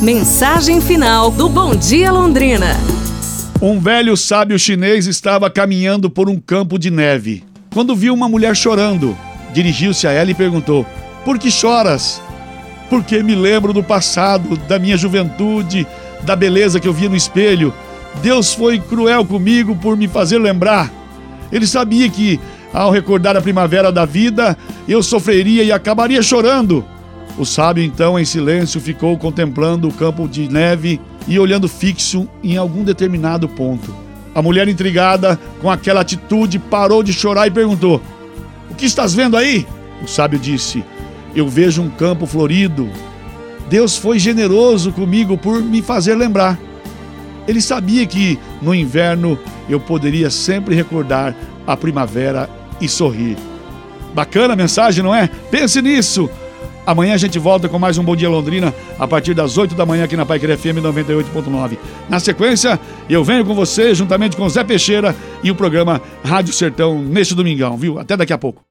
Mensagem final do Bom Dia Londrina. Um velho sábio chinês estava caminhando por um campo de neve. Quando viu uma mulher chorando, dirigiu-se a ela e perguntou: Por que choras? Porque me lembro do passado, da minha juventude, da beleza que eu via no espelho. Deus foi cruel comigo por me fazer lembrar. Ele sabia que, ao recordar a primavera da vida, eu sofreria e acabaria chorando. O sábio, então, em silêncio, ficou contemplando o campo de neve e olhando fixo em algum determinado ponto. A mulher, intrigada com aquela atitude, parou de chorar e perguntou: O que estás vendo aí? O sábio disse: Eu vejo um campo florido. Deus foi generoso comigo por me fazer lembrar. Ele sabia que no inverno eu poderia sempre recordar a primavera e sorrir. Bacana a mensagem, não é? Pense nisso. Amanhã a gente volta com mais um Bom Dia Londrina a partir das 8 da manhã aqui na Paiquerê FM 98.9. Na sequência, eu venho com você juntamente com Zé Peixeira e o programa Rádio Sertão neste domingão, viu? Até daqui a pouco.